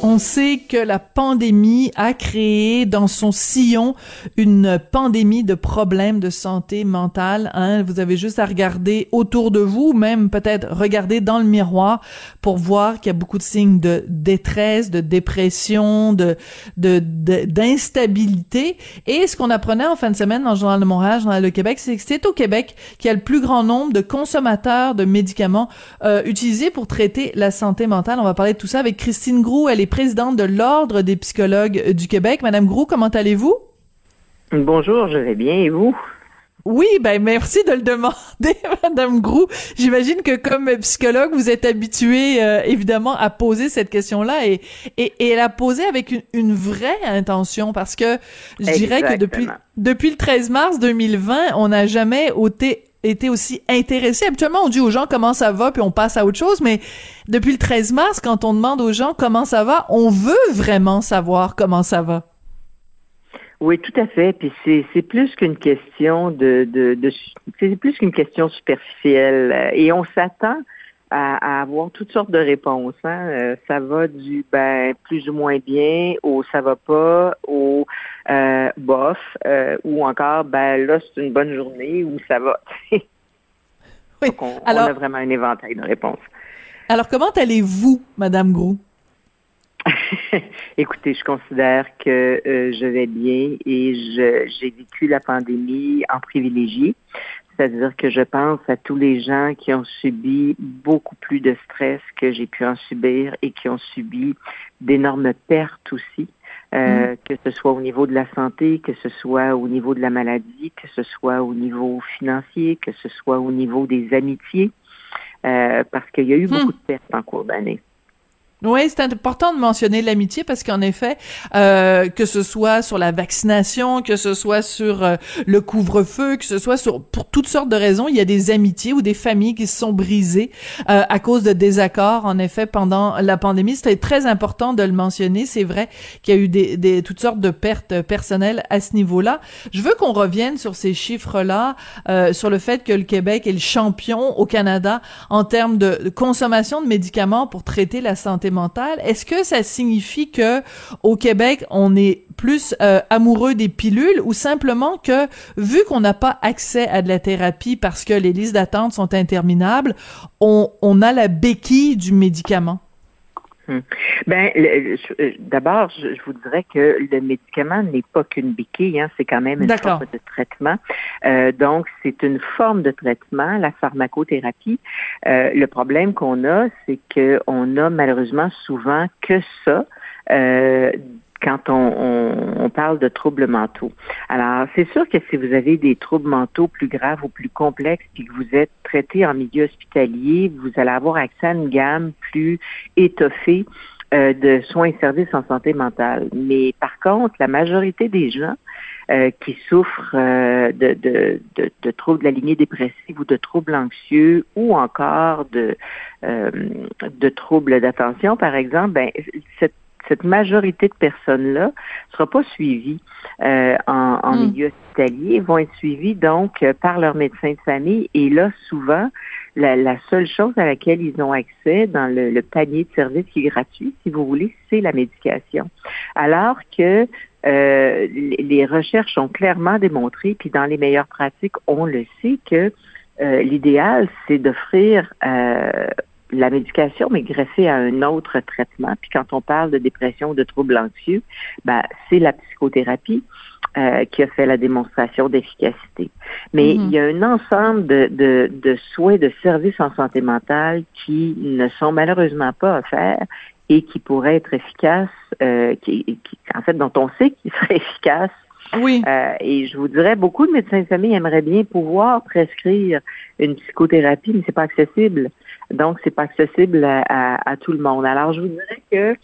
On sait que la pandémie a créé dans son sillon une pandémie de problèmes de santé mentale. Hein. Vous avez juste à regarder autour de vous, même peut-être regarder dans le miroir pour voir qu'il y a beaucoup de signes de détresse, de dépression, de d'instabilité. Et ce qu'on apprenait en fin de semaine dans le Journal de Montréal, Journal de Québec, c'est que c'est au Québec qu'il y a le plus grand nombre de consommateurs de médicaments euh, utilisés pour traiter la santé mentale. On va parler de tout ça avec Christine Grou. Elle est présidente de l'Ordre des psychologues du Québec. Madame Gros, comment allez-vous? Bonjour, je vais bien et vous? Oui, ben merci de le demander, Madame Grou. J'imagine que comme psychologue, vous êtes habituée euh, évidemment à poser cette question-là et, et, et la poser avec une, vraie intention parce que je dirais que depuis depuis le 13 mars 2020, on n'a jamais ôté été aussi intéressé. Habituellement, on dit aux gens comment ça va, puis on passe à autre chose, mais depuis le 13 mars, quand on demande aux gens comment ça va, on veut vraiment savoir comment ça va. Oui, tout à fait. Puis c'est plus qu'une question de, de, de c'est plus qu'une question superficielle. Et on s'attend à, avoir toutes sortes de réponses. Hein. Euh, ça va du ben plus ou moins bien au ça va pas au euh, bof euh, ou encore ben là c'est une bonne journée ou ça va. oui. Donc on, alors, on a vraiment un éventail de réponses. Alors comment allez-vous, Madame Grou? Écoutez, je considère que je vais bien et j'ai vécu la pandémie en privilégié. C'est-à-dire que je pense à tous les gens qui ont subi beaucoup plus de stress que j'ai pu en subir et qui ont subi d'énormes pertes aussi. Euh, mm. que ce soit au niveau de la santé, que ce soit au niveau de la maladie, que ce soit au niveau financier, que ce soit au niveau des amitiés, euh, parce qu'il y a eu mm. beaucoup de pertes en cours d'année. Oui, c'est important de mentionner l'amitié parce qu'en effet, euh, que ce soit sur la vaccination, que ce soit sur euh, le couvre-feu, que ce soit sur pour toutes sortes de raisons, il y a des amitiés ou des familles qui se sont brisées euh, à cause de désaccords. En effet, pendant la pandémie, c'était très important de le mentionner. C'est vrai qu'il y a eu des, des, toutes sortes de pertes personnelles à ce niveau-là. Je veux qu'on revienne sur ces chiffres-là, euh, sur le fait que le Québec est le champion au Canada en termes de consommation de médicaments pour traiter la santé Est-ce que ça signifie que au Québec, on est plus euh, amoureux des pilules ou simplement que vu qu'on n'a pas accès à de la thérapie parce que les listes d'attente sont interminables, on a la béquille du médicament? Hmm. Ben, euh, d'abord, je, vous dirais que le médicament n'est pas qu'une béquille, hein, c'est quand même une forme de traitement. Euh, donc, c'est une forme de traitement, la pharmacothérapie. Euh, le problème qu'on a, c'est qu'on a malheureusement souvent que ça quand on, on, parle de troubles mentaux. Alors, c'est sûr que si vous avez des troubles mentaux plus graves ou plus complexes, puis que vous êtes traité en milieu hospitalier, vous allez avoir accès à une gamme plus étoffée euh, de soins et services en santé mentale. Mais par contre, la majorité des gens euh, qui souffrent euh, de, de, de, de, troubles de la lignée dépressive ou de troubles anxieux ou encore de, de troubles d'attention, par exemple, ben, cette cette majorité de personnes-là ne sera pas suivie euh, en, en hmm. milieu hospitalier, vont être suivies donc euh, par leur médecin de famille. Et là, souvent, la, seule chose à laquelle ils ont accès dans le, panier de services qui est gratuit, si vous voulez, c'est la médication. Alors que euh, les recherches ont clairement démontré, puis dans les meilleures pratiques, on le sait que l'idéal, c'est d'offrir la médication, mais greffée à un autre traitement. Puis quand on parle de dépression ou de troubles anxieux, ben, c'est la psychothérapie euh, qui a fait la démonstration d'efficacité. Mais mm-hmm. il y a un ensemble de, de, de soins, de services en santé mentale qui ne sont malheureusement pas offerts et qui pourraient être efficaces, euh, qui, en fait, dont on sait qu'ils seraient efficaces Oui. Euh, et je vous dirais, beaucoup de médecins de famille aimeraient bien pouvoir prescrire une psychothérapie, mais c'est pas accessible. Donc, c'est pas accessible à, tout le monde. Alors, je vous dirais que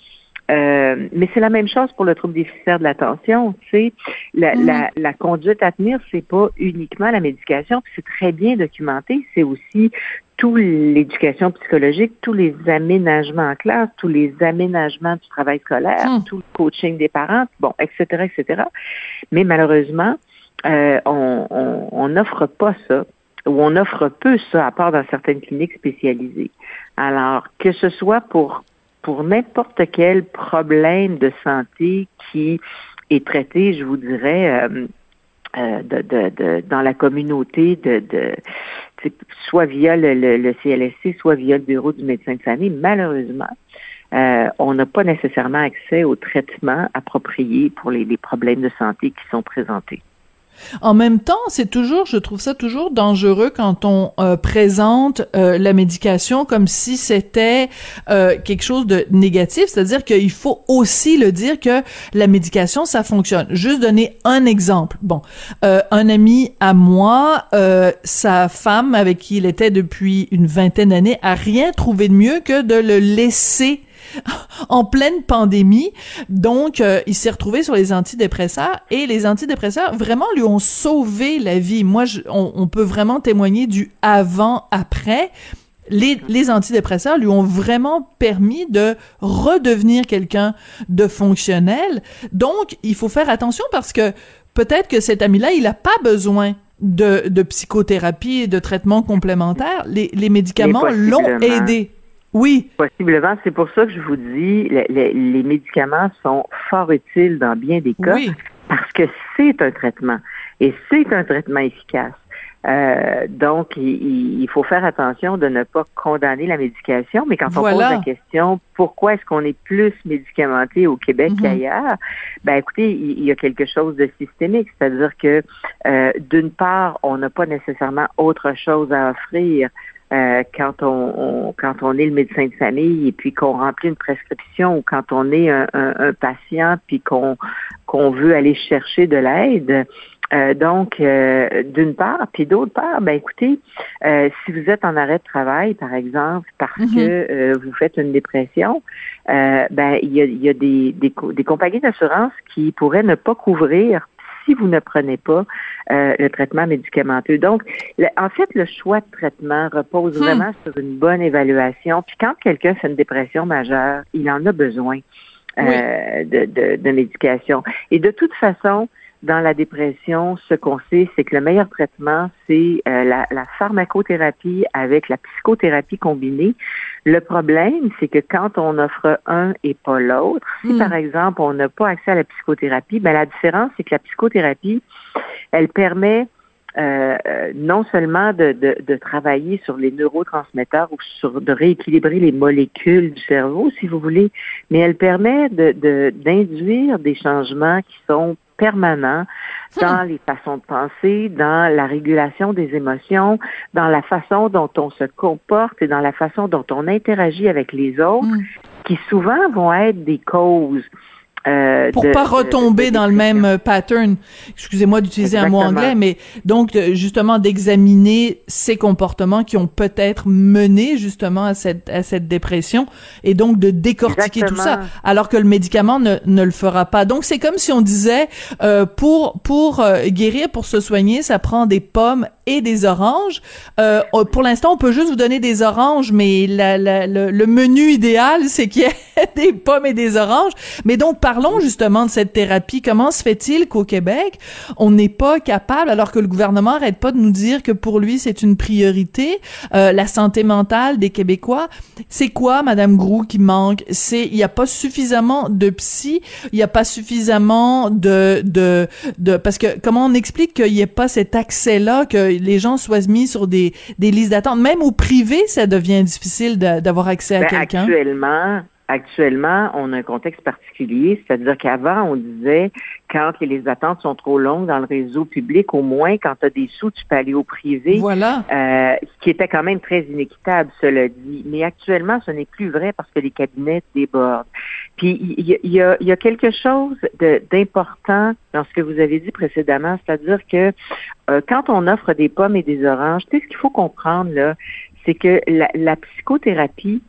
euh, mais c'est la même chose pour le trouble déficitaire de l'attention. Tu sais, la, mm-hmm. la, la, conduite à tenir, c'est pas uniquement la médication, c'est très bien documenté. C'est aussi toute l'éducation psychologique, tous les aménagements en classe, tous les aménagements du travail scolaire, hmm. tout le coaching des parents, bon, etc., etc. Mais malheureusement, euh, on n'offre pas ça ou on offre peu ça à part dans certaines cliniques spécialisées. Alors, que ce soit pour pour n'importe quel problème de santé qui est traité, je vous dirais, euh, euh, de, de, de, dans la communauté de, de soit via le, le, CLSC, soit via le bureau du médecin de famille, malheureusement, euh, on n'a pas nécessairement accès au traitement approprié pour les, les problèmes de santé qui sont présentés. En même temps, c'est toujours, je trouve ça toujours dangereux quand on euh, présente euh, la médication comme si c'était euh, quelque chose de négatif, c'est-à-dire qu'il faut aussi le dire que la médication, ça fonctionne. Juste donner un exemple. Bon, un ami à moi, sa femme avec qui il était depuis une vingtaine d'années, a rien trouvé de mieux que de le laisser en pleine pandémie. Donc, euh, il s'est retrouvé sur les antidépresseurs et les antidépresseurs vraiment lui ont sauvé la vie. Moi, on, peut vraiment témoigner du avant-après. Les, les, antidépresseurs lui ont vraiment permis de redevenir quelqu'un de fonctionnel. Donc, il faut faire attention parce que peut-être que cet ami-là, il n'a pas besoin de, de psychothérapie et de traitement complémentaire. Les, les médicaments l'ont aidé. Oui. Possiblement. C'est pour ça que je vous dis, les, médicaments sont fort utiles dans bien des cas parce que c'est un traitement et c'est un traitement efficace. Euh, donc, il, faut faire attention de ne pas condamner la médication, mais quand on pose la question pourquoi est-ce qu'on est plus médicamenté au Québec mhm. qu'ailleurs, ben écoutez, il, y a quelque chose de systémique, c'est-à-dire que euh, d'une part, on n'a pas nécessairement autre chose à offrir euh, quand on, quand on est le médecin de famille et puis qu'on remplit une prescription ou quand on est un, patient puis qu'on qu'on veut aller chercher de l'aide. Euh, donc, euh, d'une part, puis d'autre part, ben écoutez, si vous êtes en arrêt de travail, par exemple, parce mm-hmm. que vous faites une dépression, ben il y a, y a des, des, des compagnies d'assurance qui pourraient ne pas couvrir si vous ne prenez pas euh, le traitement médicamenteux. Donc, en fait, le choix de traitement repose hmm. vraiment sur une bonne évaluation. Puis quand quelqu'un fait une dépression majeure, il en a besoin euh, de, de, de médication. Et de toute façon, dans la dépression, ce qu'on sait, c'est que le meilleur traitement, c'est euh, la, la, pharmacothérapie avec la psychothérapie combinée. Le problème, c'est que quand on offre un et pas l'autre, si hmm. par exemple on n'a pas accès à la psychothérapie, ben la différence, c'est que la psychothérapie, elle permet euh, euh, non seulement de, de, de, travailler sur les neurotransmetteurs ou sur de rééquilibrer les molécules du cerveau, si vous voulez, mais elle permet de d'induire des changements qui sont permanent dans les façons de penser, dans la régulation des émotions, dans la façon dont on se comporte et dans la façon dont on interagit avec les autres, hmm. qui souvent vont être des causes euh, pour pas retomber dans le même euh, pattern. Excusez-moi d'utiliser un mot anglais, mais donc justement d'examiner ces comportements qui ont peut-être mené justement à cette à cette dépression et donc de décortiquer tout ça, alors que le médicament ne, ne le fera pas. Donc c'est comme si on disait euh, pour pour euh, guérir, pour se soigner, ça prend des pommes et des oranges. Euh, pour l'instant, on peut juste vous donner des oranges, mais la, la, le, menu idéal, c'est qu'il y ait des pommes et des oranges. Mais donc, parlons justement de cette thérapie. Comment se fait-il qu'au Québec, on n'est pas capable, alors que le gouvernement arrête pas de nous dire que pour lui, c'est une priorité, euh, la santé mentale des Québécois? C'est quoi, Madame Grou, qui manque? C'est, il n'y a pas suffisamment de psy, il n'y a pas suffisamment de, de, de, parce que comment on explique qu'il n'y ait pas cet accès-là, que les gens soient mis sur des, des listes d'attente. Même au privé, ça devient difficile d'avoir accès à ben, quelqu'un. Actuellement, Actuellement, on a un contexte particulier, c'est-à-dire qu'avant, on disait quand les attentes sont trop longues dans le réseau public, au moins quand tu as des sous, tu peux aller au privé. Voilà. Euh, ce qui était quand même très inéquitable, cela dit. Mais actuellement, ce n'est plus vrai parce que les cabinets débordent. Puis il y, a, y a quelque chose d'important dans ce que vous avez dit précédemment, c'est-à-dire que euh, quand on offre des pommes et des oranges, tu sais ce qu'il faut comprendre là, c'est que la, la psychothérapie,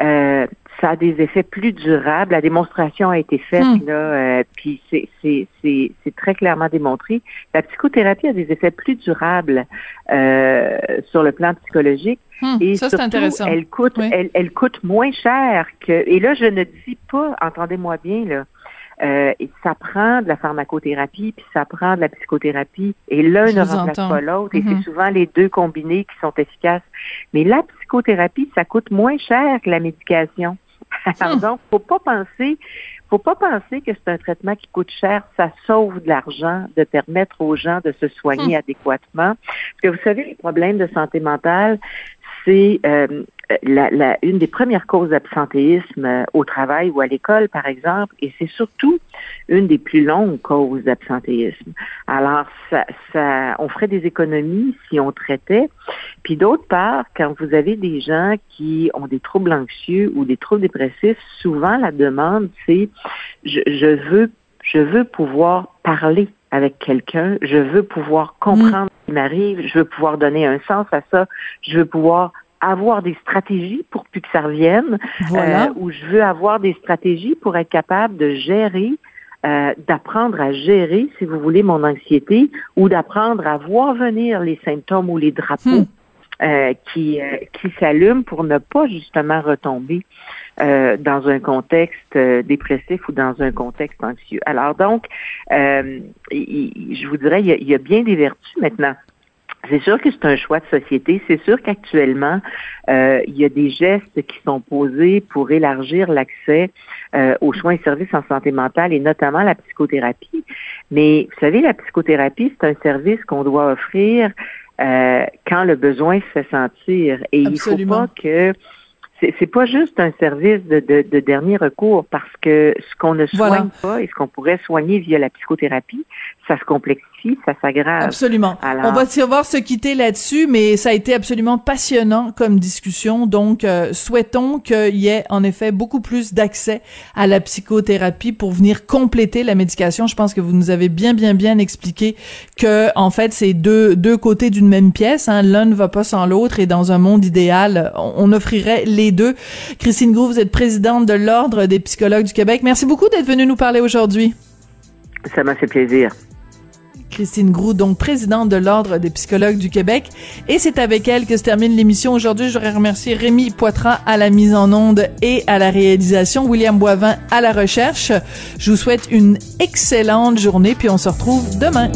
euh, ça a des effets plus durables. La démonstration a été faite hmm. là, euh, puis c'est, c'est, c'est, c'est très clairement démontré. La psychothérapie a des effets plus durables euh, sur le plan psychologique. Hmm. et ça, surtout, intéressant. elle coûte, elle, elle coûte moins cher que. Et là, je ne dis pas, entendez-moi bien là. Euh, et ça prend de la pharmacothérapie, puis ça prend de la psychothérapie, et l'un ne remplace pas l'autre, et c'est mm-hmm. souvent les deux combinés qui sont efficaces. Mais la psychothérapie, ça coûte moins cher que la médication. Hmm. donc, faut pas penser, faut pas penser que c'est un traitement qui coûte cher. Ça sauve de l'argent de permettre aux gens de se soigner hmm. adéquatement. Parce que vous savez, les problèmes de santé mentale, c'est euh, la, la, une des premières causes d'absentéisme euh, au travail ou à l'école, par exemple, et c'est surtout une des plus longues causes d'absentéisme. Alors, ça, ça, on ferait des économies si on traitait. Puis d'autre part, quand vous avez des gens qui ont des troubles anxieux ou des troubles dépressifs, souvent la demande, c'est je, je veux je veux pouvoir parler avec quelqu'un, je veux pouvoir comprendre mm. ce qui m'arrive, je veux pouvoir donner un sens à ça, je veux pouvoir avoir des stratégies pour plus que ça revienne, euh, ou je veux avoir des stratégies pour être capable de gérer, euh, d'apprendre à gérer, si vous voulez, mon anxiété, ou d'apprendre à voir venir les symptômes ou les drapeaux hmm. euh, qui, euh, qui s'allument pour ne pas justement retomber euh, dans un contexte dépressif ou dans un contexte anxieux. Alors donc, je vous dirais, il y a bien des vertus maintenant. C'est sûr que c'est un choix de société. C'est sûr qu'actuellement, euh, il y a des gestes qui sont posés pour élargir l'accès euh, aux soins et services en santé mentale et notamment la psychothérapie. Mais vous savez, la psychothérapie, c'est un service qu'on doit offrir euh, quand le besoin se fait sentir. Et il il faut pas que c'est pas juste un service de, de, dernier recours parce que ce qu'on ne soigne pas et ce qu'on pourrait soigner via la psychothérapie, ça se complexifie, ça s'aggrave. Absolument. On va devoir se quitter là-dessus, mais ça a été absolument passionnant comme discussion. Donc, euh, souhaitons qu'il y ait en effet beaucoup plus d'accès à la psychothérapie pour venir compléter la médication. Je pense que vous nous avez bien, bien, bien expliqué que en fait, c'est deux deux côtés d'une même pièce. Hein. L'un ne va pas sans l'autre, et dans un monde idéal, on, offrirait les deux. Christine Gros, vous êtes présidente de l'Ordre des psychologues du Québec. Merci beaucoup d'être venue nous parler aujourd'hui. Ça m'a fait plaisir. Christine Groux, donc présidente de l'Ordre des psychologues du Québec. Et c'est avec elle que se termine l'émission aujourd'hui. Je voudrais remercier Rémi Poitras à la mise en onde et à la réalisation, William Boivin à la recherche. Je vous souhaite une excellente journée, puis on se retrouve demain.